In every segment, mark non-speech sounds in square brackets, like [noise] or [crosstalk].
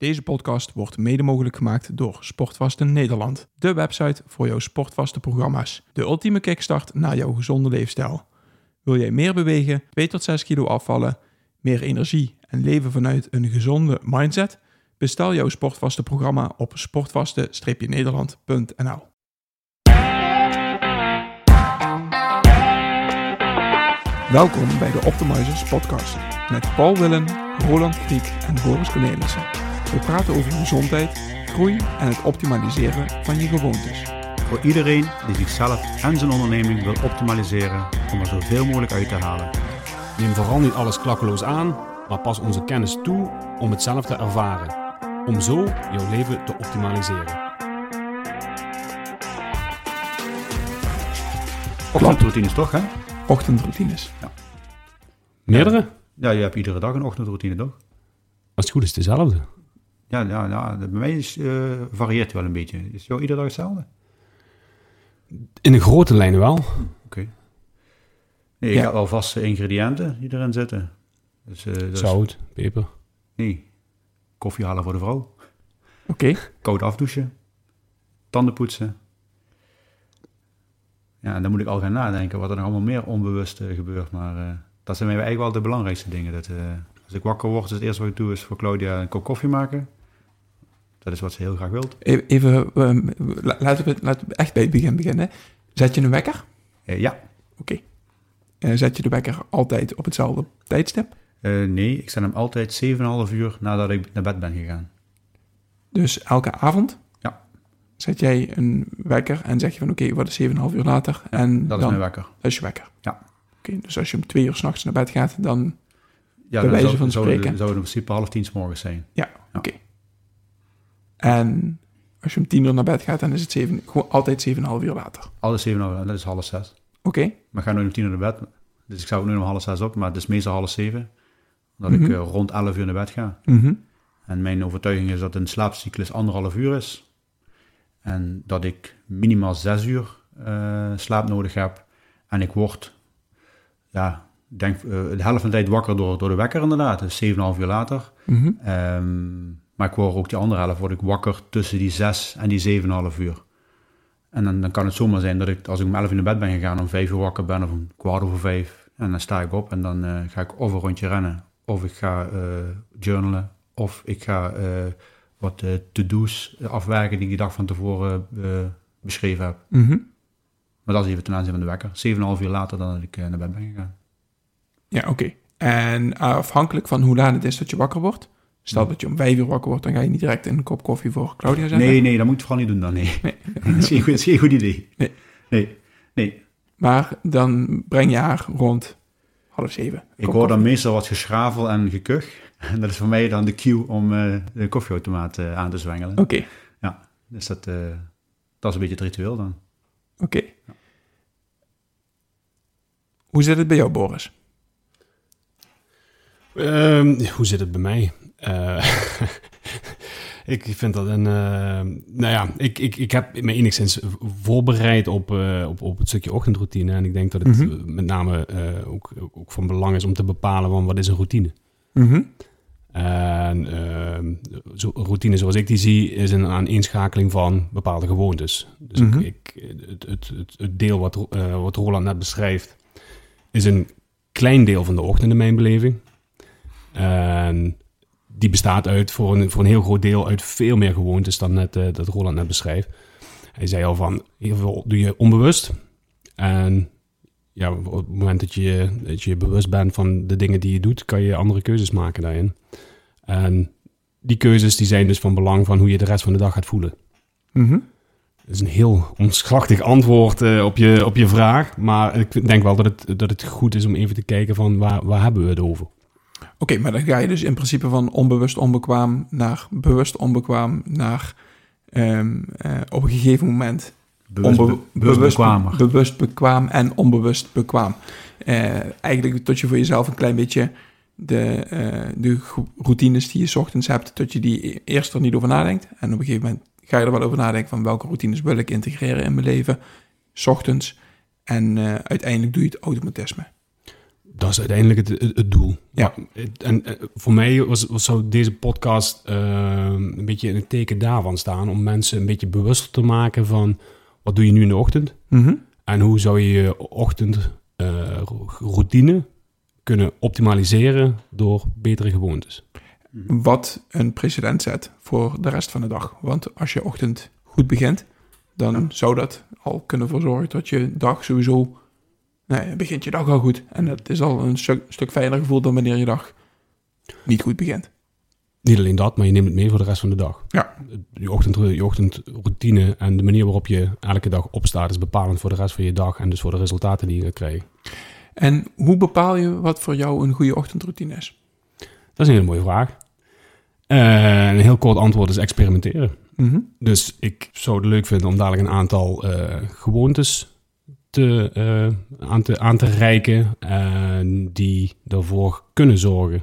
Deze podcast wordt mede mogelijk gemaakt door Sportvasten Nederland, de website voor jouw sportvaste programma's. De ultieme kickstart naar jouw gezonde leefstijl. Wil jij meer bewegen, 2 tot 6 kilo afvallen, meer energie en leven vanuit een gezonde mindset? Bestel jouw sportvaste programma op sportvaste-nederland.nl. Welkom bij de Optimizers podcast met Paul Willen, Roland Kriek en Boris Cornelissen. We praten over gezondheid, groei en het optimaliseren van je gewoontes. Voor iedereen die zichzelf en zijn onderneming wil optimaliseren om er zoveel mogelijk uit te halen. Neem vooral niet alles klakkeloos aan, maar pas onze kennis toe om het zelf te ervaren. Om zo jouw leven te optimaliseren. Ochtendroutines toch, hè? Ochtendroutines. Meerdere? Ja, je hebt iedere dag een ochtendroutine, toch? Als het goed is, dezelfde. Ja, ja, ja bij mij is, eh, varieert wel een beetje. Is jou iedere dag hetzelfde? In de grote lijnen wel. Oké. Nee, ik Ja. heb wel vaste ingrediënten die erin zitten. Dus, eh, Zout, peper. nee, koffie halen voor de vrouw. Oké, Koud afdouchen. Tanden poetsen. Ja, en dan moet ik al gaan nadenken wat er nog allemaal meer onbewust eh, gebeurt. Maar dat zijn mij eigenlijk wel de belangrijkste dingen. Dat, als ik wakker word, is het eerste wat ik doe is voor Claudia een kop koffie maken. Dat is wat ze heel graag wilt. E- even, ehm, la- laten, we, laten we echt bij het begin beginnen. Zet je een wekker? Eh, ja, Oké. Eh, zet je de wekker altijd op hetzelfde tijdstip? Eh, nee, ik zet hem altijd 7,5 uur nadat ik naar bed ben gegaan. Dus elke avond Ja. zet jij een wekker en zeg je van oké, wat is 7,5 uur later? en Dat is mijn wekker. Dat is je wekker. Ja. Oké, dus als je om twee uur s'nachts naar bed gaat, dan... Ja, Bij dan wijze zou, van zou, spreken. zou het in principe half tien 's morgens zijn. Ja, oké. En als je om tien uur naar bed gaat, dan is het zeven, gewoon altijd 7,5 uur later. Alles 7,5 uur, dat is half zes. Oké, Maar ik ga nu om tien uur naar bed. Dus ik zou nu om half zes op, maar het is meestal half zeven. Omdat Mhm. ik eh, rond 11 uur naar bed ga. Mhm. En mijn overtuiging is dat een slaapcyclus anderhalf uur is. En dat ik minimaal zes uur eh, slaap nodig heb. En ik word, ja, denk eh, de helft van de tijd wakker door, door de wekker inderdaad. Dus 7,5 uur later. Mhm. Ehm, maar ik word ook die andere helft word ik wakker tussen die 6 en die 7,5 uur. En dan, dan kan het zomaar zijn dat ik, als ik om 11 uur naar bed ben gegaan, om 5 uur wakker ben of om kwart over 5. En dan sta ik op en dan eh, ga ik of een rondje rennen, of ik ga eh, journalen, of ik ga eh, wat to-do's afwerken die ik die dag van tevoren beschreven heb. Mhm. Maar dat is even ten aanzien van de wekker. 7,5 uur later dan dat ik naar bed ben gegaan. Ja, oké. En afhankelijk van hoe laat het is dat je wakker wordt. Stel dat je om 5 uur wakker wordt, dan ga je niet direct een kop koffie voor Claudia zetten. Nee, nee, dat moet je vooral niet doen dan, nee. Nee. [laughs] dat, is geen goed, dat is geen goed idee. Nee. Nee, nee. Maar dan breng je haar rond half zeven. Ik hoor dan meestal wat geschravel en gekuch. En dat is voor mij dan de cue om eh, de koffieautomaat eh, aan te zwengelen. Oké, Dus dat, eh, dat is een beetje het ritueel dan. oké. Hoe zit het bij jou, Boris? Ehm, hoe zit het bij mij? Eh, [laughs] ik vind dat een... eh, nou ja, ik, ik, ik heb me enigszins voorbereid op, eh, op, op het stukje ochtendroutine. En ik denk dat het Mhm. met name ook, ook van belang is om te bepalen van wat is een routine. Mhm. En ehm, zo, routine zoals ik die zie, is een aaneenschakeling van bepaalde gewoontes. Dus Mhm. ik, ik, het, het, het, het deel wat, wat Roland net beschrijft, is een klein deel van de ochtend in mijn beleving. En die bestaat uit voor een, voor een heel groot deel uit veel meer gewoontes dan net, eh, dat Roland net beschrijft. Hij zei al van, heel veel doe je onbewust. En ja, op het moment dat je, dat je bewust bent van de dingen die je doet, kan je andere keuzes maken daarin. En die keuzes die zijn dus van belang van hoe je de rest van de dag gaat voelen. Mhm. Dat is een heel omslachtig antwoord eh, op, je, op je vraag. Maar ik denk wel dat het, dat het goed is om even te kijken van waar, waar hebben we het over. Oké, maar dan ga je dus in principe van onbewust onbekwaam naar bewust onbekwaam naar ehm, eh, op een gegeven moment Bewust, onbe- be- bewust bekwamer. bewust bekwaam en onbewust bekwaam. Eh, eigenlijk tot je voor jezelf een klein beetje de, eh, de routines die je 's ochtends hebt, tot je die e- eerst er niet over nadenkt. En op een gegeven moment ga je er wel over nadenken van welke routines wil ik integreren in mijn leven, 's ochtends. En uiteindelijk doe je het automatisme. Dat is uiteindelijk het, het, het doel. Ja. En eh, voor mij was, was zou deze podcast eh, een beetje in het teken daarvan staan. Om mensen een beetje bewuster te maken van wat doe je nu in de ochtend? Mhm. En hoe zou je je ochtendroutine kunnen optimaliseren door betere gewoontes? Wat een precedent zet voor de rest van de dag. Want als je ochtend goed begint, dan zou dat al kunnen voor zorgen dat je dag sowieso... Nee, begint je dag al goed. En dat is al een stuk, stuk fijner gevoel dan wanneer je dag niet goed begint. Niet alleen dat, maar je neemt het mee voor de rest van de dag. Ja. Je, ochtend, je ochtendroutine en de manier waarop je elke dag opstaat is bepalend voor de rest van je dag en dus voor de resultaten die je gaat krijgen. En hoe bepaal je wat voor jou een goede ochtendroutine is? Dat is een hele mooie vraag. Eh, een heel kort antwoord is experimenteren. Mhm. Dus ik zou het leuk vinden om dadelijk een aantal eh, gewoontes te, eh, aan, te, aan te reiken. En die ervoor kunnen zorgen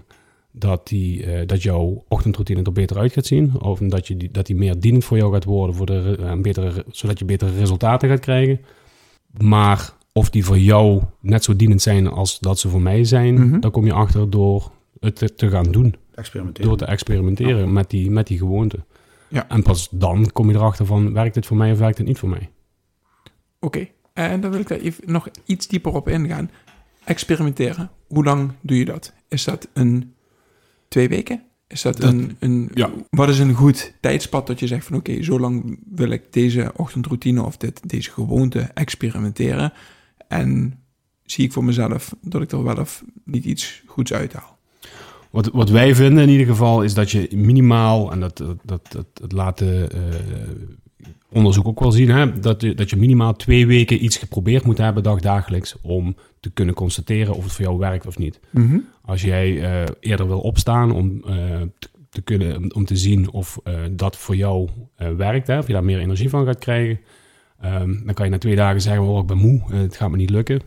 dat, die, eh, dat jouw ochtendroutine er beter uit gaat zien. Of dat, je die, dat die meer dienend voor jou gaat worden, voor de, re- eh, betere, re- zodat je betere resultaten gaat krijgen. Maar of die voor jou net zo dienend zijn als dat ze voor mij zijn, Mhm. daar kom je achter door het te, te gaan doen. Experimenteren. Door te experimenteren met, die, met die gewoonte. Ja. En pas dan kom je erachter van, werkt dit voor mij of werkt het niet voor mij? Oké, en dan wil ik daar even nog iets dieper op ingaan. Experimenteren. Hoe lang doe je dat? Is dat een twee weken? Is dat, Dat- een, een ja. wat is een goed tijdspad dat je zegt van oké, zo lang wil ik deze ochtendroutine of dit, deze gewoonte experimenteren en zie ik voor mezelf dat ik er wel of niet iets goeds uithaal. Wat, wat wij vinden in ieder geval is dat je minimaal, en dat, dat, dat, dat, de eh, onderzoek ook wel zien, hè, dat, je, dat je minimaal twee weken iets geprobeerd moet hebben dagdagelijks om te kunnen constateren of het voor jou werkt of niet. Als jij eh, eerder wil opstaan om, eh, te, kunnen, om te zien of eh, dat voor jou werkt, hè, of je daar meer energie van gaat krijgen, ehm, dan kan je na twee dagen zeggen, oh, ik ben moe, het gaat me niet lukken.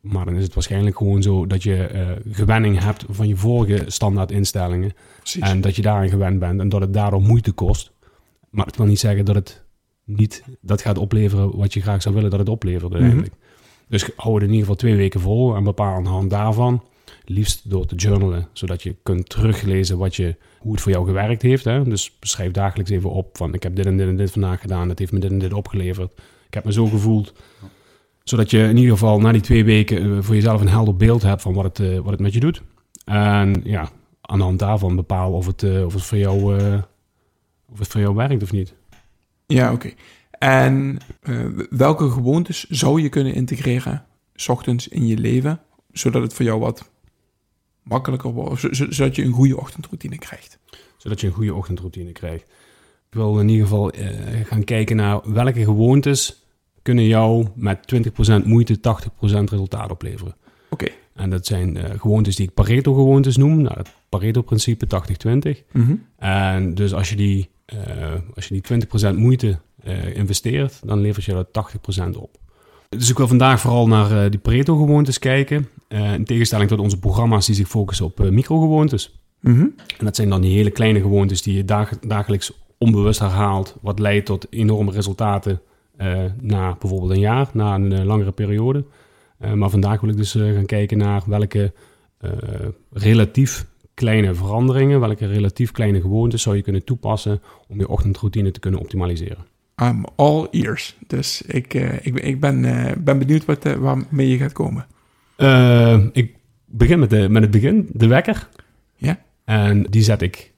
Maar dan is het waarschijnlijk gewoon zo dat je gewenning hebt van je vorige standaard instellingen. Precies. En dat je daaraan gewend bent en dat het daardoor moeite kost. Maar het wil niet zeggen dat het niet dat gaat opleveren wat je graag zou willen dat het oplevert uiteindelijk. Dus hou het in ieder geval twee weken vol en bepaal aan de hand daarvan, liefst door te journalen, zodat je kunt teruglezen wat je, hoe het voor jou gewerkt heeft. Hè? Dus beschrijf dagelijks even op van ik heb dit en dit en dit vandaag gedaan, dat heeft me dit en dit opgeleverd. Ik heb me zo gevoeld. Zodat je in ieder geval na die twee weken eh, voor jezelf een helder beeld hebt van wat het, eh, wat het met je doet. En ja, aan de hand daarvan bepaal of het, eh, of het, voor, jou, of het voor jou werkt of niet. Ja, oké. En eh, welke gewoontes zou je kunnen integreren, s ochtends in je leven, zodat het voor jou wat makkelijker wordt, zodat je een goede ochtendroutine krijgt? Zodat je een goede ochtendroutine krijgt. Ik wil in ieder geval eh, gaan kijken naar welke gewoontes kunnen jou met 20% moeite 80% resultaat opleveren. Oké. En dat zijn eh, gewoontes die ik Pareto-gewoontes noem. Nou, het Pareto-principe 80-20. Mhm. En dus als je die, eh, als je die 20% moeite eh, investeert, dan levert je dat 80% op. Dus ik wil vandaag vooral naar eh, die Pareto-gewoontes kijken. in tegenstelling tot onze programma's die zich focussen op microgewoontes. Mhm. En dat zijn dan die hele kleine gewoontes die je dag, dagelijks onbewust herhaalt. Wat leidt tot enorme resultaten na bijvoorbeeld een jaar, na een langere periode. Maar vandaag wil ik dus gaan kijken naar welke relatief kleine veranderingen, welke relatief kleine gewoontes zou je kunnen toepassen om je ochtendroutine te kunnen optimaliseren. I'm all ears. Dus ik, eh, ik, ben- ik ben, eh, ben benieuwd wat, eh, waarmee je gaat komen. Ik begin met, de, met het begin, de wekker. Ja. En die zet ik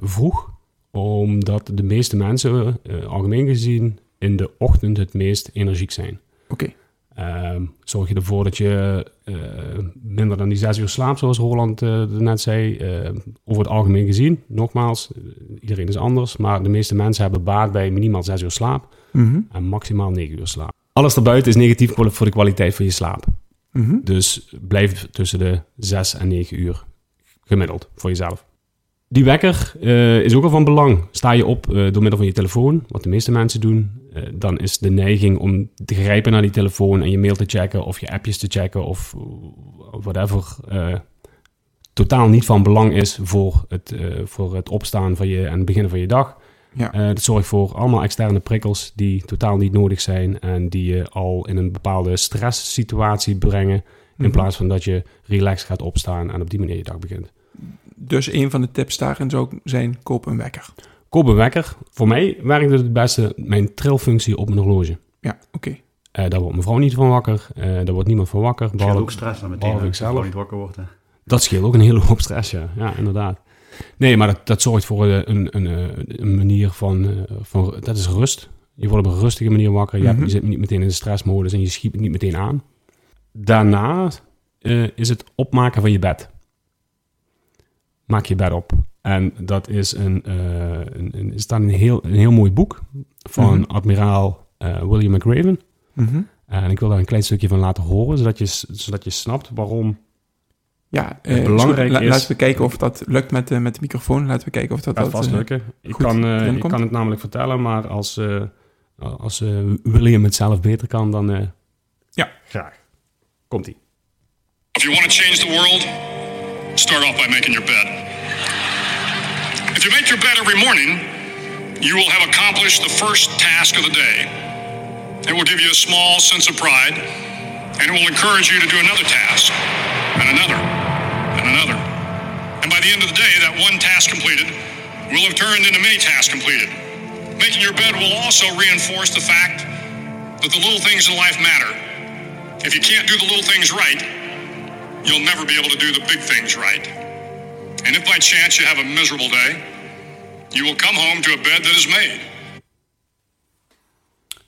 vroeg, omdat de meeste mensen, algemeen gezien, in de ochtend het meest energiek zijn. Oké. Zorg je ervoor dat je eh, minder dan die zes uur slaapt, zoals Roland eh, net zei. eh, over het algemeen gezien, nogmaals, eh, iedereen is anders, maar de meeste mensen hebben baat bij minimaal zes uur slaap Mhm. en maximaal negen uur slaap. Alles daarbuiten is negatief voor de kwaliteit van je slaap. Mhm. Dus blijf tussen de 6 en 9 uur gemiddeld voor jezelf. Die wekker eh, is ook al van belang. Sta je op eh, door middel van je telefoon, wat de meeste mensen doen, eh, dan is de neiging om te grijpen naar die telefoon en je mail te checken of je appjes te checken of whatever totaal niet van belang is voor het, voor het opstaan van je en het beginnen van je dag. Ja. Dat zorgt voor allemaal externe prikkels die totaal niet nodig zijn en die je al in een bepaalde stresssituatie brengen In Mhm. plaats van dat je relaxed gaat opstaan en op die manier je dag begint. Dus een van de tips daarin zou zijn, koop een wekker. Koop een wekker. Voor mij werkt het het beste mijn trilfunctie op mijn horloge. Ja, oké. Eh, daar wordt mijn vrouw niet van wakker. eh, daar wordt niemand van wakker. Het scheelt ook stress dan meteen. als ikzelf. vrouw niet wakker wordt. hè. Dat scheelt ook een hele hoop stress, ja. Ja, inderdaad. Nee, maar dat, dat zorgt voor eh, een, een, een manier van, eh, van... Dat is rust. Je wordt op een rustige manier wakker. Je, hebt- Mhm. je zit niet meteen in de stressmodus en je schiet het niet meteen aan. Daarna eh, is het opmaken van je bed. Maak je bed op. En dat is een... eh een, een, staat een heel, een heel mooi boek van Mhm. admiraal eh, William McRaven. Mhm. En ik wil daar een klein stukje van laten horen, zodat je, zodat je snapt waarom Ja, eh, belangrijk la- is- Laten we kijken of dat lukt met, de met de microfoon. Laten we kijken of dat... dat vast lukken. Ik goed kan, ik kan het namelijk vertellen, maar als, eh, als eh, William het zelf beter kan, dan eh, Ja. graag. Komt-ie. If you want to change the world, start off by making your bed. If you make your bed every morning, you will have accomplished the first task of the day. It will give you a small sense of pride, and it will encourage you to do another task, and another, and another. And by the end of the day, that one task completed will have turned into many tasks completed. Making your bed will also reinforce the fact that the little things in life matter. If you can't do the little things right, you'll never be able to do the big things right. And if by chance you have a miserable day, you will come home to a bed that is made.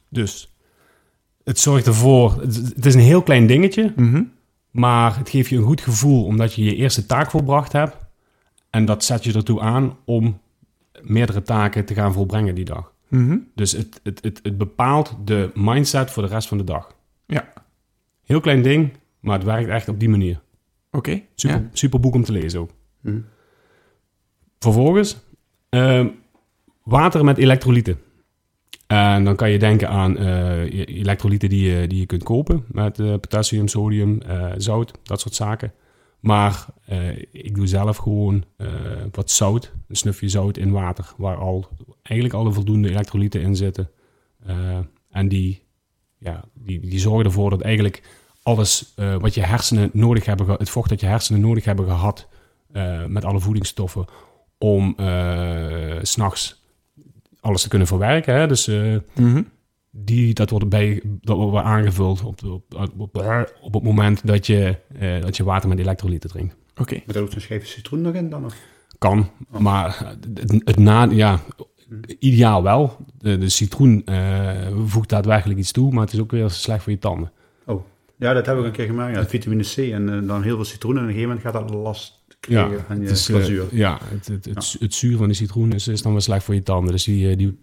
Dus het zorgt ervoor, het, is een heel klein dingetje, mhm. maar het geeft je een goed gevoel omdat je je eerste taak volbracht hebt. En dat zet je ertoe aan om meerdere taken te gaan volbrengen die dag. Mhm. Dus het, het, het, het bepaalt de mindset voor de rest van de dag. Ja, Heel klein ding, maar het werkt echt op die manier. oké. Super, Ja. super boek om te lezen ook. Mhm. Vervolgens, ehm, water met elektrolyten. En dan kan je denken aan eh, elektrolyten die je, die je kunt kopen. Met eh, potassium, sodium, eh, zout, dat soort zaken. Maar ik doe zelf gewoon wat zout, een snufje zout in water. Waar al, eigenlijk alle voldoende elektrolyten in zitten. En die, ja, die, die zorgen ervoor dat eigenlijk alles eh, wat je hersenen nodig hebben, het vocht dat je hersenen nodig hebben gehad eh, met alle voedingsstoffen om eh, s s'nachts alles te kunnen verwerken. Hè? Dus eh, Mhm. die, dat wordt, bij, dat wordt aangevuld op, op, op, op het moment dat je, eh, dat je water met elektrolyten drinkt. Oké. Moet er ook zo'n schijfje citroen nog in dan? Of? Kan, maar het, het na, ja, ideaal wel. De, de citroen eh, voegt daadwerkelijk iets toe, maar het is ook weer slecht voor je tanden. Ja, dat heb ik een keer gemaakt. Ja, vitamine C en eh, dan heel veel citroen. En op een gegeven moment gaat dat last krijgen van je het is, eh, glazuur. ja, het, het, het, het zuur van de citroen is, is dan wel slecht voor je tanden. Dus die, eh, die,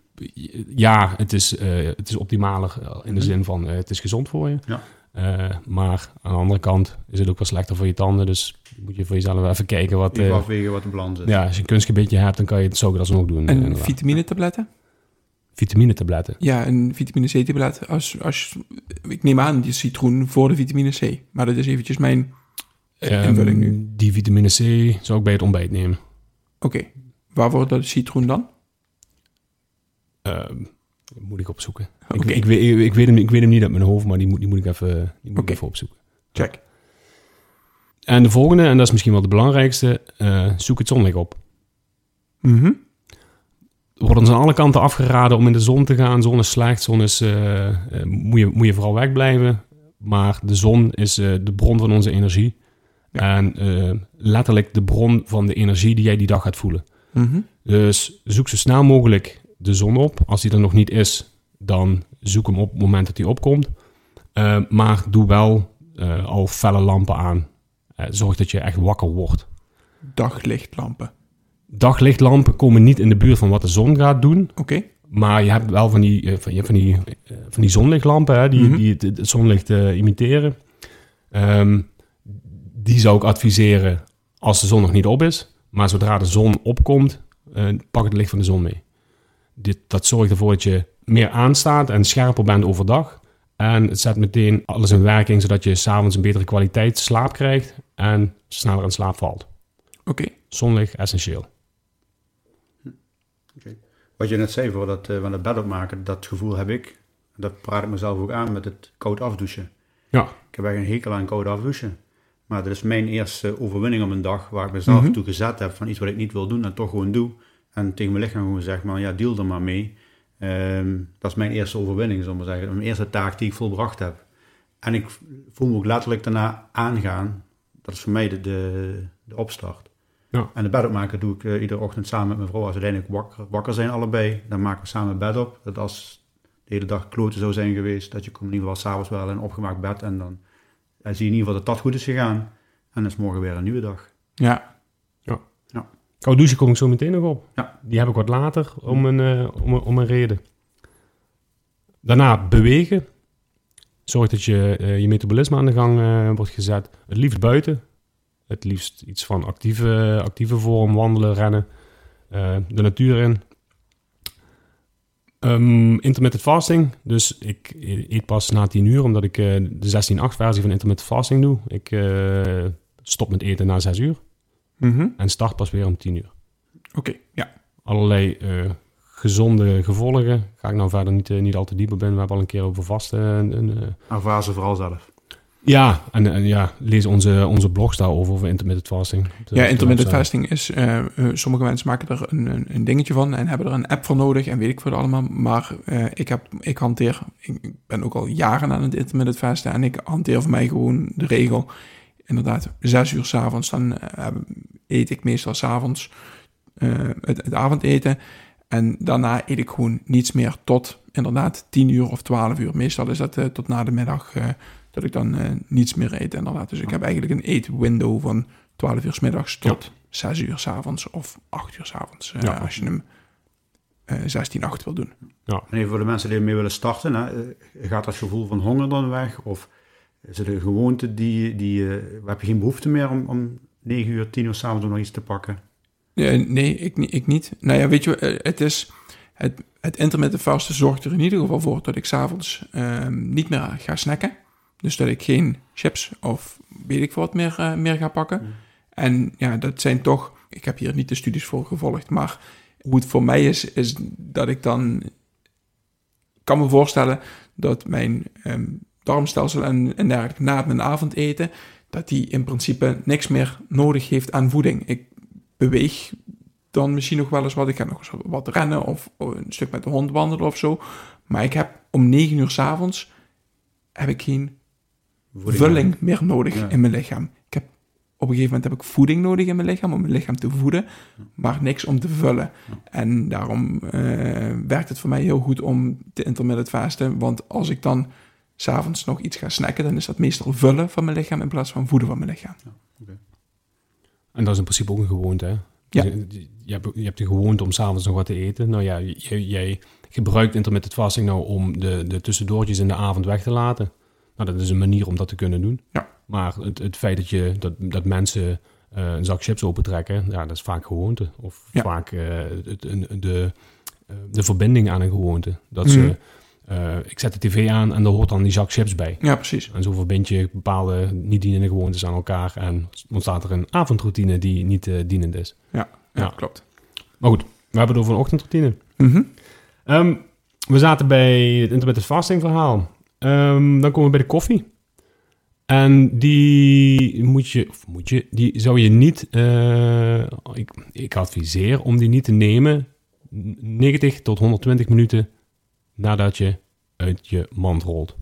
ja, het is, eh, het is optimaler in de zin van eh, het is gezond voor je. Ja. Eh, maar aan de andere kant is het ook wel slechter voor je tanden. Dus moet je voor jezelf even kijken wat... Even eh, afwegen wat de balans is. ja, als je een kunstgebiedje hebt, dan kan je het zo dat nog doen. En inderdaad. vitamine-tabletten? Vitaminetabletten. Ja, een vitamine C-tablet. Als, als, ik neem aan, die citroen voor de vitamine C. Maar dat is eventjes mijn eh, invulling nu. Die vitamine C zou ik bij het ontbijt nemen. Oké. Waarvoor de citroen dan? Ehm, moet ik opzoeken. Ik, ik, weet, ik, weet hem, ik weet hem niet uit mijn hoofd, maar die moet, die moet ik even, die moet ik even opzoeken. Check. En de volgende, en dat is misschien wel de belangrijkste, eh, zoek het zonlicht op. Mhm. Wordt ons aan alle kanten afgeraden om in de zon te gaan. Zon is slecht, zon is, eh, eh, moet, je, moet je vooral wegblijven. Maar de zon is eh, de bron van onze energie. Ja. En letterlijk de bron van de energie die jij die dag gaat voelen. Mhm. Dus zoek zo snel mogelijk de zon op. Als die er nog niet is, dan zoek hem op het moment dat hij opkomt. Maar doe wel al felle lampen aan. Zorg dat je echt wakker wordt. Daglichtlampen. Daglichtlampen komen niet in de buurt van wat de zon gaat doen. Oké. Maar je hebt wel van die, eh, van, je hebt van die, eh, van die zonlichtlampen hè, die, Mhm. die het, het zonlicht eh, imiteren. Ehm, die zou ik adviseren als de zon nog niet op is. Maar zodra de zon opkomt, pak het licht van de zon mee. Dit, dat zorgt ervoor dat je meer aanstaat en scherper bent overdag. En het zet meteen alles in werking, zodat je s'avonds een betere kwaliteit slaap krijgt en sneller in slaap valt. Oké. Zonlicht essentieel. Wat je net zei voor dat, eh, van het bed opmaken, dat gevoel heb ik. Dat praat ik mezelf ook aan met het koud afdouchen. Ja. Ik heb eigenlijk een hekel aan koude afdouchen. Maar dat is mijn eerste overwinning op een dag waar ik mezelf Mhm. toe gezet heb van iets wat ik niet wil doen en toch gewoon doe. En tegen mijn lichaam gewoon zeg, maar ja, deal er maar mee. Ehm, dat is mijn eerste overwinning, zullen we maar zeggen. Mijn eerste taak die ik volbracht heb. En ik voel me ook letterlijk daarna aangaan. Dat is voor mij de, de, de opstart. Ja. En de bed opmaken doe ik eh, iedere ochtend samen met mijn vrouw. Als we uiteindelijk wakker, wakker zijn allebei, dan maken we samen bed op. Dat als de hele dag kloten zou zijn geweest, dat je komt in ieder geval s'avonds wel in een opgemaakt bed. En dan ja, zie je in ieder geval dat dat goed is gegaan. En dan is morgen weer een nieuwe dag. Ja, Koude douchen kom ik zo meteen nog op. Ja. Die heb ik wat later om een, eh, om, een- om een reden. Daarna bewegen. Zorg dat je, eh, je metabolisme aan de gang eh, wordt gezet. Het liefst buiten. Het liefst iets van actieve, actieve vorm, wandelen, rennen. eh, de natuur in. Ehm intermittent fasting. Dus ik eet pas na 10 uur, omdat ik eh, de 16-8 versie van intermittent fasting doe. Ik eh, stop met eten na 6 uur Mhm. en start pas weer om 10 uur oké. Ja, allerlei eh, gezonde gevolgen. Ga ik nou verder niet, niet al te diep op in. We hebben al een keer over vasten. en- en, eh, ze vooral zelf. Ja, en, en ja, lees onze, onze blogs daarover, over intermittent fasting. Ja intermittent fasting is... eh, eh, sommige mensen maken er een, een, dingetje van en hebben er een app voor nodig en weet ik wat allemaal. Maar eh, ik, heb, ik hanteer... Ik ben ook al jaren aan het intermittent fasten en ik hanteer voor mij gewoon de regel. Inderdaad, zes uur s'avonds, dan eet ik meestal s'avonds het, het avondeten. En daarna eet ik gewoon niets meer tot inderdaad 10 uur of 12 uur. Meestal is dat tot na de middag dat ik dan eh, niets meer eet inderdaad. Dus ik heb eigenlijk een eetwindow van 12 uur s middags tot 6 uur s avonds of 8 uur s avonds. eh, Ja. Als je hem eh 16-8 wil doen. En even voor de mensen die ermee willen starten, hè, gaat dat gevoel van honger dan weg? Of is het een gewoonte die, die eh, waar heb je geen behoefte meer om, om 9 uur, 10 uur s'avonds nog iets te pakken? Nee, ik, ik niet. Nou ja, weet je, het is... Het, het intermittent vasten zorgt er in ieder geval voor dat ik s'avonds ehm niet meer ga snacken. Dus dat ik geen chips of weet ik wat meer, eh, meer ga pakken. En ja, dat zijn toch... Ik heb hier niet de studies voor gevolgd, maar hoe het voor mij is, is dat ik dan... Kan me voorstellen dat mijn ehm, darmstelsel en, en dergelijke na mijn avondeten... dat die in principe niks meer nodig heeft aan voeding. Ik beweeg dan misschien nog wel eens wat. Ik ga nog eens wat rennen of een stuk met de hond wandelen of zo. Maar ik heb om negen uur s'avonds heb ik geen Voeding- vulling meer nodig Ja. in mijn lichaam. Ik heb, op een gegeven moment heb ik voeding nodig in mijn lichaam om mijn lichaam te voeden, maar niks om te vullen. En daarom eh, werkt het voor mij heel goed om te intermittent fasten. Want als ik dan s'avonds nog iets ga snacken, dan is dat meestal vullen van mijn lichaam in plaats van voeden van mijn lichaam. En dat is in principe ook een gewoonte, hè? Ja. Dus, eh, je, hebt, je hebt de gewoonte om s'avonds nog wat te eten. Nou ja, jij, jij gebruikt intermittent fasting nou om de, de tussendoortjes in de avond weg te laten. Nou, dat is een manier om dat te kunnen doen. Ja. Maar het, het feit dat, je, dat, dat mensen eh, een zak chips opentrekken, ja, dat is vaak gewoonte. Of Ja. vaak eh, het, een, de, eh, de verbinding aan een gewoonte. Dat ze, Mhm. ik zet de tv aan en daar hoort dan die zak chips bij. Ja, precies. En zo verbind je bepaalde niet dienende gewoontes aan elkaar. En ontstaat er een avondroutine die niet dienend is. Ja, ja, Ja. klopt. Maar goed, we hebben het over een ochtendroutine. Mhm. Ehm, we zaten bij het intermittent fasting verhaal. Ehm, dan komen we bij de koffie. En die moet je, of moet je, die zou je niet, eh, ik, ik adviseer om die niet te nemen 90 tot 120 minuten nadat je uit je mand rolt.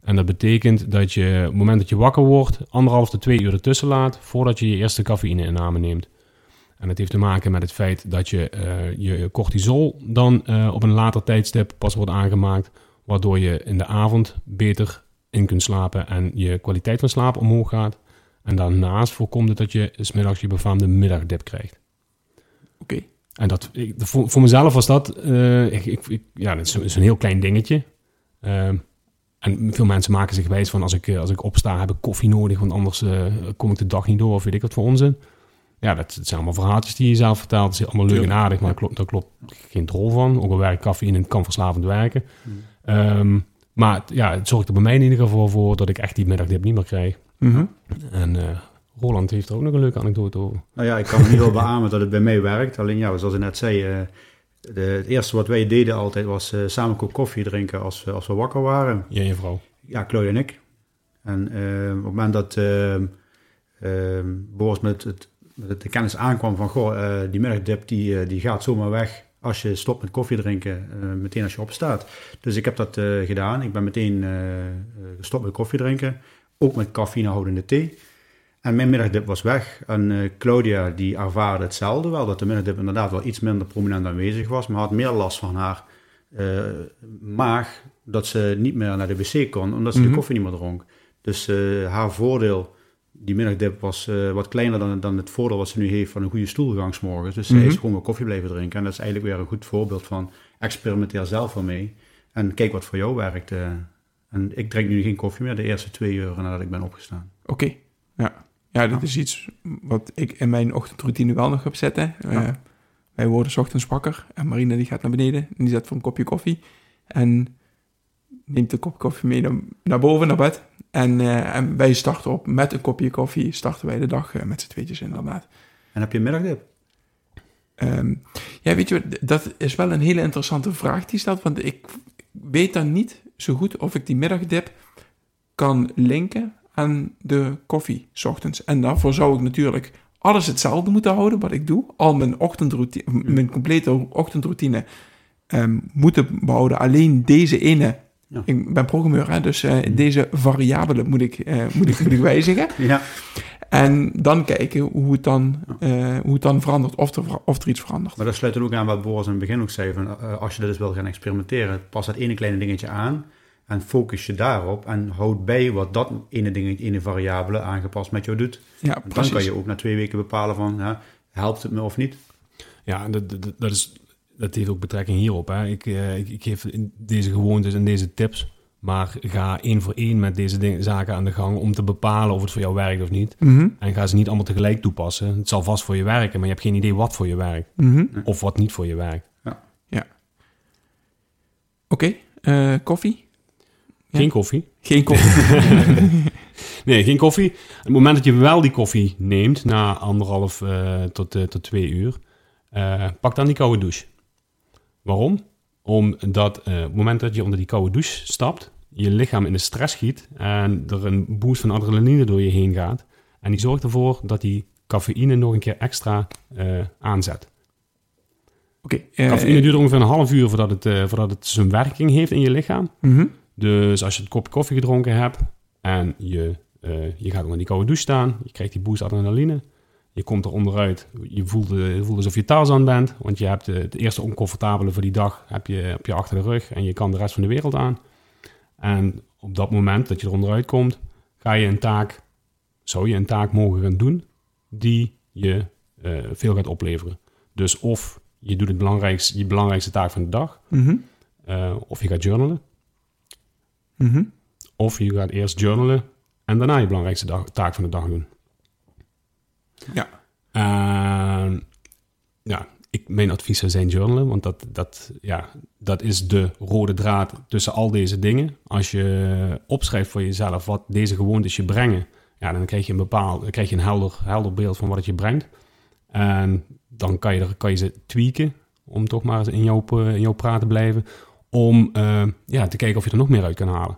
En dat betekent dat je op het moment dat je wakker wordt, anderhalf tot twee uur ertussen laat voordat je je eerste cafeïne-inname neemt. En dat heeft te maken met het feit dat je eh, je cortisol dan eh, op een later tijdstip pas wordt aangemaakt, waardoor je in de avond beter in kunt slapen en je kwaliteit van slaap omhoog gaat. En daarnaast voorkomt het dat je smiddags je befaamde middagdip krijgt. Oké. En dat, ik, voor, voor mezelf was dat, eh, ik, ik, ja, dat is, een- is een heel klein dingetje. Ehm, en veel mensen maken zich wijs van als ik, eh, als ik opsta heb ik koffie nodig, want anders eh, kom ik de dag niet door of weet ik wat voor onzin. Ja, dat, dat zijn allemaal verhaaltjes die je zelf vertelt. Dat is allemaal leuk en aardig, maar daar klopt, daar klopt geen drol van. Ook al werkt cafeïne en kan verslavend werken. Ehm, maar het- ja, het zorgt er bij mij in ieder geval voor dat ik echt die middagdip niet meer krijg. Mhm. En eh, Roland heeft er ook nog een leuke anekdote over. Nou ja, ik kan niet wel beamen dat het bij mij werkt. Alleen ja, zoals ik net zei, eh, de, het eerste wat wij deden altijd was eh, samen een kop koffie drinken als, we- als we wakker waren. Jij en je vrouw. Ja, Chloe en ik. En eh, op het moment dat uh, Boris met, het, met de kennis aankwam van, goh, die middagdip die, die gaat zomaar weg als je stopt met koffie drinken, meteen als je opstaat. Dus ik heb dat gedaan. Ik ben meteen gestopt met koffie drinken, ook met cafeïnehoudende thee. En mijn middagdip was weg. En Claudia die ervaarde hetzelfde wel, dat de middagdip inderdaad wel iets minder prominent aanwezig was, maar had meer last van haar maag dat ze niet meer naar de wc kon, omdat ze de mhm. koffie niet meer dronk. Dus haar voordeel, die middagdip, was uh, wat kleiner dan, dan het voordeel wat ze nu heeft van een goede stoelgang morgens. Dus mm ze is gewoon weer koffie blijven drinken. En dat is eigenlijk weer een goed voorbeeld van experimenteer zelf ermee. En kijk wat voor jou werkt. Uh. En ik drink nu geen koffie meer de eerste twee uur nadat ik ben opgestaan. Oké, ja. Ja, dat is iets wat ik in mijn ochtendroutine wel nog heb zetten. Ja. wij worden s ochtends wakker en Marina die gaat naar beneden en die zet voor een kopje koffie. En neemt een kop koffie mee naar, boven, naar bed. En, uh, en, wij starten op met een kopje koffie, starten wij de dag uh, met z'n tweetjes inderdaad. En heb je een middagdip? Um, ja, weet je, dat is wel een hele interessante vraag die stelt, want ik weet dan niet zo goed of ik die middagdip kan linken aan de koffie s ochtends. En daarvoor zou ik natuurlijk alles hetzelfde moeten houden wat ik doe. Al mijn ochtendroutine, mijn complete ochtendroutine um, moeten behouden. Alleen deze ene ja. Ik ben programmeur, hè, dus uh, deze variabele moet ik, uh, moet ik, moet ik [laughs] wijzigen. Ja. En dan kijken hoe het dan, uh, hoe het dan verandert, of er, of er iets verandert. Maar dat sluit er ook aan wat Boris in het begin ook zei. Van, als je dat dus wil gaan experimenteren, pas dat ene kleine dingetje aan en focus je daarop en houd bij wat dat ene ding, ene variabele aangepast met jou doet. Ja, dan kan je ook na twee weken bepalen van, ja, helpt het me of niet? Ja, dat, dat, dat is dat heeft ook betrekking hierop. Hè. Ik, uh, ik, ik, geef deze gewoontes en deze tips. Maar ga één voor één met deze dingen, zaken aan de gang om te bepalen of het voor jou werkt of niet. Mhm. En ga ze niet allemaal tegelijk toepassen. Het zal vast voor je werken, maar je hebt geen idee wat voor je werkt. Mhm. Of wat niet voor je werkt. Ja. ja. Oké, okay. uh, koffie? Geen koffie. Geen koffie. [laughs] nee, geen koffie. Op het moment dat je wel die koffie neemt, na anderhalf uh, tot, tot twee uur, pak dan die koude douche. Waarom? Omdat uh, op het moment dat je onder die koude douche stapt, je lichaam in de stress schiet en er een boost van adrenaline door je heen gaat. En die zorgt ervoor dat die cafeïne nog een keer extra uh, aanzet. Oké. Okay, uh, cafeïne duurt ongeveer een half uur voordat het, voordat het zijn werking heeft in je lichaam. -hmm. Dus als je een kop koffie gedronken hebt en je, je gaat onder die koude douche staan, je krijgt die boost adrenaline je komt er onderuit. Je voelt, je voelt alsof je Tarzan bent. Want je hebt het eerste oncomfortabele voor die dag heb je, heb je achter de rug. En je kan de rest van de wereld aan. En op dat moment dat je er onderuit komt, ga je een taak, zou je een taak mogen gaan doen die je uh, veel gaat opleveren. Dus of je doet het belangrijkste, je belangrijkste taak van de dag, mm -hmm. uh, of je gaat journalen. Mm -hmm. Of je gaat eerst journalen en daarna je belangrijkste dag, taak van de dag doen. Ja. Uh, ja, ik, mijn advies zou zijn journalen, want dat, dat, ja, dat is de rode draad tussen al deze dingen. Als je opschrijft voor jezelf wat deze gewoontes je brengen, ja, dan krijg je een bepaald, dan krijg je een helder, helder beeld van wat het je brengt. En dan kan je, er, kan je ze tweaken, om toch maar eens in jouw, in jouw praat te blijven, om uh, ja, te kijken of je er nog meer uit kan halen.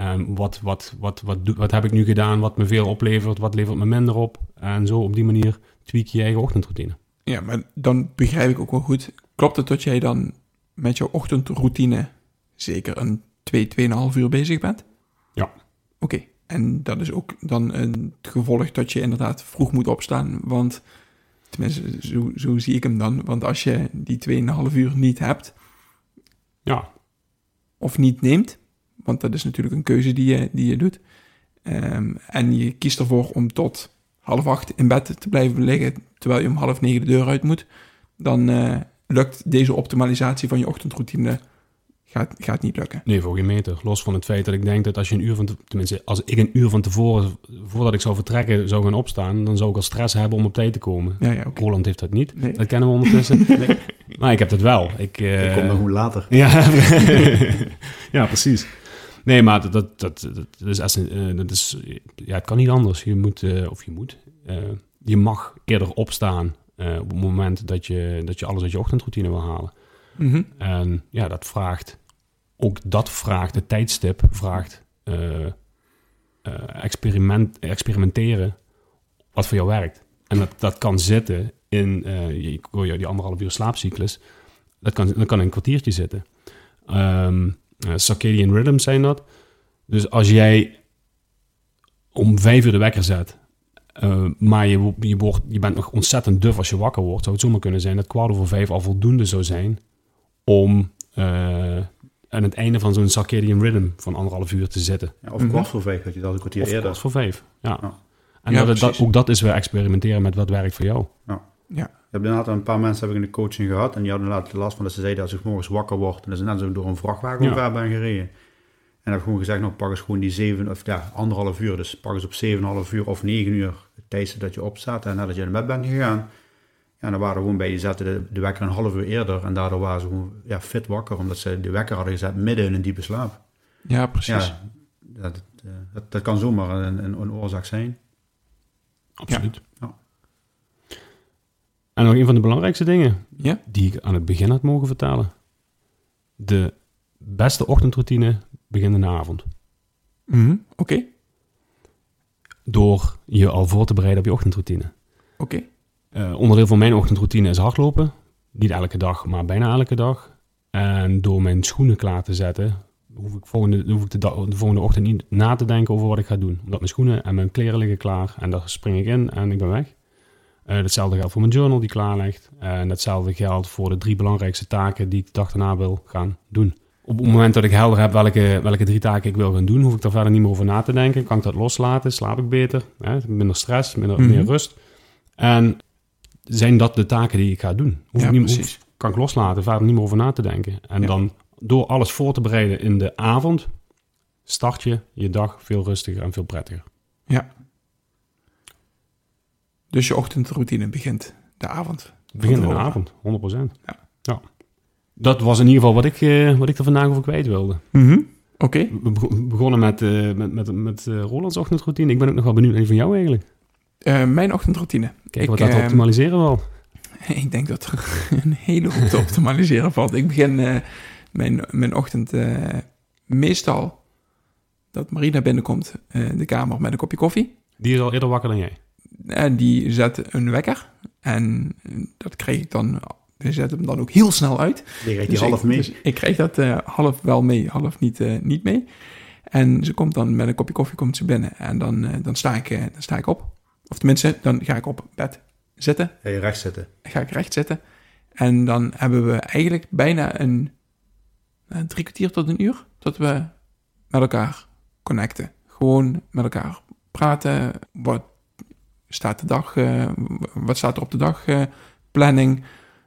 Um, wat, wat, wat, wat, wat heb ik nu gedaan wat me veel oplevert, wat levert me minder op? En zo op die manier tweak je je eigen ochtendroutine. Ja, maar dan begrijp ik ook wel goed. Klopt het dat jij dan met jouw ochtendroutine zeker een 2, 2,5 uur bezig bent? Ja. Oké, okay. en dat is ook dan een gevolg dat je inderdaad vroeg moet opstaan, want tenminste, zo, zo zie ik hem dan. Want als je die 2,5 uur niet hebt, ja. of niet neemt, want dat is natuurlijk een keuze die je, die je doet. Um, en je kiest ervoor om tot half acht in bed te blijven liggen, terwijl je om half negen de deur uit moet. Dan uh, lukt deze optimalisatie van je ochtendroutine gaat, gaat niet lukken. Nee, voor geen meter. Los van het feit dat ik denk dat als je een uur van te, tenminste, als ik een uur van tevoren, voordat ik zou vertrekken, zou gaan opstaan, dan zou ik al stress hebben om op tijd te komen. Ja, ja, okay. Roland heeft dat niet. Nee. Dat kennen we ondertussen. [laughs] nee. Maar ik heb dat wel. Ik, uh, ik kom nog hoe later. Ja, [laughs] ja precies. Nee, maar dat, dat, dat, dat is, uh, dat is ja, het kan niet anders. Je moet, uh, of je moet, uh, je mag eerder opstaan op het moment dat je, dat je alles uit je ochtendroutine wil halen. Mm -hmm. En ja, dat vraagt, ook dat vraagt, het tijdstip vraagt eh, experiment, experimenteren wat voor jou werkt. En dat, dat kan zitten in eh, je- ik hoor jou die anderhalf uur slaapcyclus. Dat kan, dat kan in een kwartiertje zitten. Ehm eh, circadian rhythms zijn dat. Dus als jij om vijf uur de wekker zet, eh, maar je, je, wordt, je bent nog ontzettend duf als je wakker wordt, zou het zomaar kunnen zijn dat kwart over vijf al voldoende zou zijn om eh, aan het einde van zo'n circadian rhythm van anderhalf uur te zitten. Ja, of Mhm. kwart voor vijf, dat je dat een kwartier Of eerder. kwart voor vijf, ja. Ja. En Ja, dat, dat, ook dat is weer experimenteren met wat werkt voor jou. Ik heb inderdaad een paar mensen heb ik in de coaching gehad en die hadden inderdaad last van dat ze zeiden als ik morgens wakker word en dat is net ik door een vrachtwagen Ja. omver ben gereden. En heb gewoon gezegd, nou pak eens gewoon die zeven, of ja, anderhalf uur, dus pak eens op 7,5 uur of 9 uur het tijdstip dat je opstaat en nadat je naar bed bent gegaan. Ja, dan waren we gewoon bij, die zetten de, de wekker een half uur eerder en daardoor waren ze gewoon ja, fit wakker, omdat ze de wekker hadden gezet midden in een diepe slaap. Ja, precies. Ja, dat, eh, dat, dat kan zomaar een, een, een oorzaak zijn. Absoluut. Ja. En nog een van de belangrijkste dingen Ja? die ik aan het begin had mogen vertellen. De beste ochtendroutine begint in de avond. Mhm. Oké, Door je al voor te bereiden op je ochtendroutine. oké. Eh, onderdeel van mijn ochtendroutine is hardlopen. Niet elke dag, maar bijna elke dag. En door mijn schoenen klaar te zetten, hoef ik, volgende, hoef ik de, dag- de volgende ochtend niet na te denken over wat ik ga doen. Omdat mijn schoenen en mijn kleren liggen klaar. En daar spring ik in en ik ben weg. Eh hetzelfde geldt voor mijn journal die klaar ligt. En hetzelfde geldt voor de drie belangrijkste taken die ik de dag daarna wil gaan doen. Op het moment dat ik helder heb welke, welke drie taken ik wil gaan doen, hoef ik daar verder niet meer over na te denken. Kan ik dat loslaten, slaap ik beter, hè? minder stress, minder, Mhm. meer rust. En zijn dat de taken die ik ga doen? Hoef Ja, ik niet, hoef- kan ik loslaten, verder niet meer over na te denken. En Ja. dan door alles voor te bereiden in de avond, start je je dag veel rustiger en veel prettiger. Ja. Dus je ochtendroutine begint de avond. Begin in de tevoren. avond, 100%. Ja. ja. Dat was in ieder geval wat ik, eh, wat ik er vandaag over kwijt wilde. Mhm. Oké. We bego- begonnen met, eh, met, met, met eh, Rolands ochtendroutine. Ik ben ook nog wel benieuwd naar die van jou eigenlijk. Mijn ochtendroutine. Kijken Ik, wat dat ehm, optimaliseren wel. [laughs] Ik denk dat er [laughs] een hele hoop te optimaliseren valt. Ik begin mijn, mijn ochtend meestal dat Marina binnenkomt eh, de kamer met een kopje koffie. Die is al eerder wakker dan jij. En die zet een wekker. En dat krijg ik dan... We zetten hem dan ook heel snel uit. Rijdt die Dus half ik, mee. dus ik krijg dat eh, half wel mee, half niet, eh, niet mee. En ze komt dan met een kopje koffie komt ze binnen. En dan, eh, dan, sta ik, eh, dan sta ik op. Of tenminste, dan ga ik op bed zitten. Ga je rechts zitten. ga ik recht zitten. En dan hebben we eigenlijk bijna een, eh, drie kwartier tot een uur dat we met elkaar connecten. Gewoon met elkaar praten. Wat staat de dag, eh, wat staat er op de dag, eh, planning.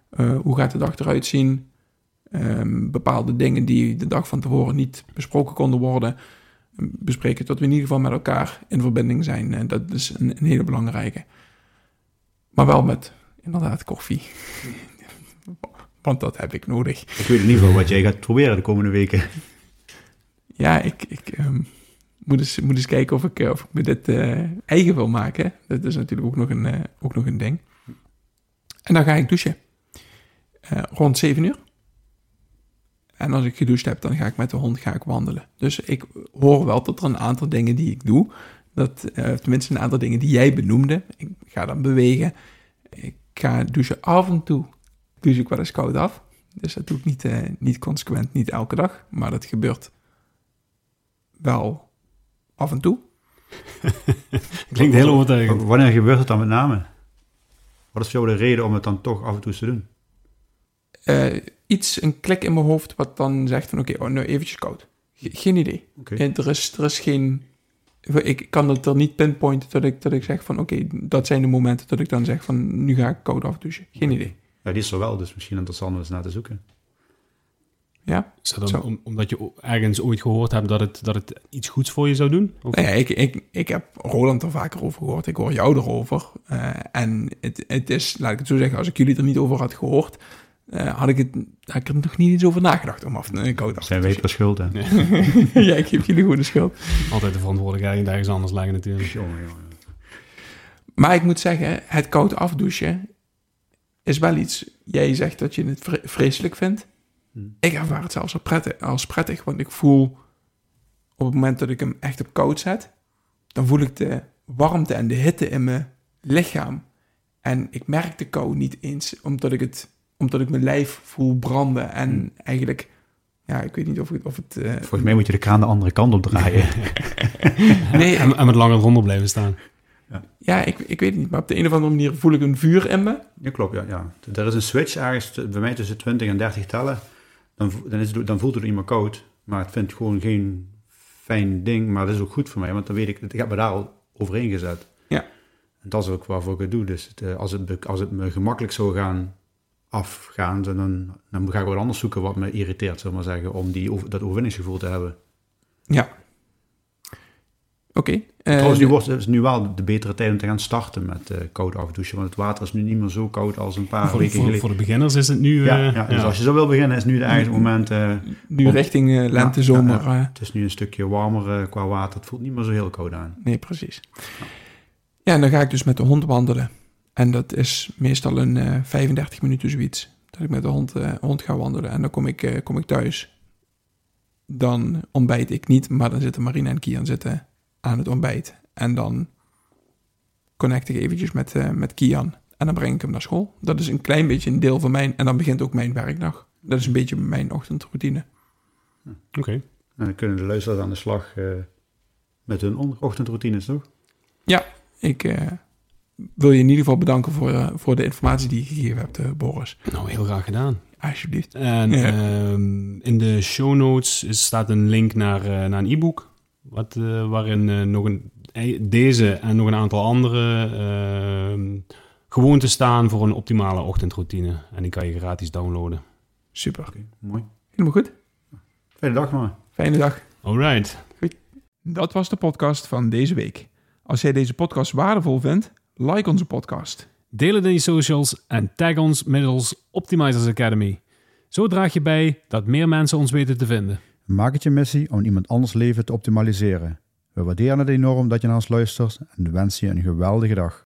Eh, hoe gaat de dag eruit zien? Ehm, bepaalde dingen die de dag van tevoren niet besproken konden worden, bespreken tot we in ieder geval met elkaar in verbinding zijn. En dat is een, een hele belangrijke. Maar wel met inderdaad koffie. [laughs] Want dat heb ik nodig. Ik weet in ieder geval wat jij gaat proberen de komende weken. Ja, ik, ik ehm, moet, eens, moet eens kijken of ik, eh, of me dit eh, eigen wil maken. Dat is natuurlijk ook nog een, eh, ook nog een ding. En dan ga ik douchen. Rond 7 uur. En als ik gedoucht heb, dan ga ik met de hond ga ik wandelen. Dus ik hoor wel dat er een aantal dingen die ik doe, dat, tenminste een aantal dingen die jij benoemde. Ik ga dan bewegen. Ik ga douchen af en toe. Douche ik wel eens koud af. Dus dat doe ik niet, niet consequent, niet elke dag. Maar dat gebeurt wel af en toe. [laughs] Klinkt heel overtuigend. Wanneer gebeurt het dan met name? Wat is voor jou de reden om het dan toch af en toe te doen? Eh, iets, een klik in mijn hoofd wat dan zegt van oké, oh, nu eventjes koud. Ge- geen idee. En er, is, er is geen... Ik kan het er niet pinpointen dat ik, dat ik zeg van oké, dat zijn de momenten dat ik dan zeg van nu ga ik koud afdouchen. Geen idee. Ja, die is er wel, dus misschien interessant om eens naar te zoeken. Ja? Is dat dan Zo. om- omdat je ergens ooit gehoord hebt dat het, dat het iets goeds voor je zou doen? Of- Nou ja, ik, ik, ik heb Roland er vaker over gehoord. Ik hoor jou erover. Eh, en het, het is, laat ik het zo zeggen, als ik jullie er niet over had gehoord, eh, had, ik het, had ik er nog niet eens over nagedacht om af te koud af te Zijn wij per schuld, hè? [laughs] ja, ik geef jullie gewoon de schuld. Altijd de verantwoordelijkheid ergens anders leggen natuurlijk. Jongen, jongen. Maar ik moet zeggen, het koud afdouchen is wel iets. Jij zegt dat je het vre- vreselijk vindt. Hmm. Ik ervaar het zelfs als prettig, als prettig, want ik voel op het moment dat ik hem echt op koud zet, dan voel ik de warmte en de hitte in mijn lichaam. En ik merk de kou niet eens, omdat ik, het, omdat ik mijn lijf voel branden. En Hmm. eigenlijk, ja, ik weet niet of, het- of het... eh, Volgens mij moet je de kraan de andere kant op draaien. [laughs] nee, En, en met langer eronder blijven staan. ja, ik, ik weet het niet. Maar op de een of andere manier voel ik een vuur in me. Ja, klopt. Ja, ja. Er is een switch ergens bij mij tussen 20 en 30 tellen. Dan, dan, is het, dan voelt het meer koud. Maar het vindt gewoon geen fijn ding. Maar dat is ook goed voor mij, want dan weet ik, ik heb me daar al overheen gezet. Ja. En dat is ook waarvoor ik het doe. Dus het, eh, als, het, als het me gemakkelijk zou gaan afgaan, dan, dan ga ik wat anders zoeken wat me irriteert, zullen we maar zeggen, om die, dat overwinningsgevoel te hebben. Ja. Oké. eh, Trouwens, nu wordt het is nu wel de betere tijd om te gaan starten met eh koud afdouchen. Want het water is nu niet meer zo koud als een paar voor, weken geleden. voor de beginners is het nu... ja, eh, ja, dus ja. als je zo wil beginnen, is nu de eigen moment. eh, nu richting lente, Ja, zomer. ja, het is nu een stukje warmer qua water. Het voelt niet meer zo heel koud aan. Nee, precies. Ja, en dan ga ik dus met de hond wandelen. En dat is meestal een eh 35 minuten zoiets. Dat ik met de hond, eh, hond ga wandelen. En dan kom ik, eh, kom ik thuis. Dan ontbijt ik niet, maar dan zitten Marina en Kian zitten aan het ontbijt. En dan connect ik eventjes met, eh, met Kian. En dan breng ik hem naar school. Dat is een klein beetje een deel van mijn... En dan begint ook mijn werkdag. Dat is een beetje mijn ochtendroutine. Oké. En dan kunnen de luisteraars aan de slag eh, met hun ochtendroutines, toch? Ik eh, wil je in ieder geval bedanken voor, eh, voor de informatie die je gegeven hebt, eh, Boris. Nou, heel graag gedaan. Alsjeblieft. En Ja. ehm, in de show notes is- staat een link naar, naar een e-book. Wat, eh, waarin eh, nog een, eh, deze en nog een aantal andere ehm gewoonten staan voor een optimale ochtendroutine. En die kan je gratis downloaden. Super. Oké, mooi. Helemaal goed. Fijne dag, man. Fijne dag. Alright. Dat was de podcast van deze week. Als jij deze podcast waardevol vindt, like onze podcast. Deel het in je socials en tag ons middels Optimizers Academy. Zo draag je bij dat meer mensen ons weten te vinden. Maak het je missie om iemand anders leven te optimaliseren. We waarderen het enorm dat je naar ons luistert en wensen je een geweldige dag.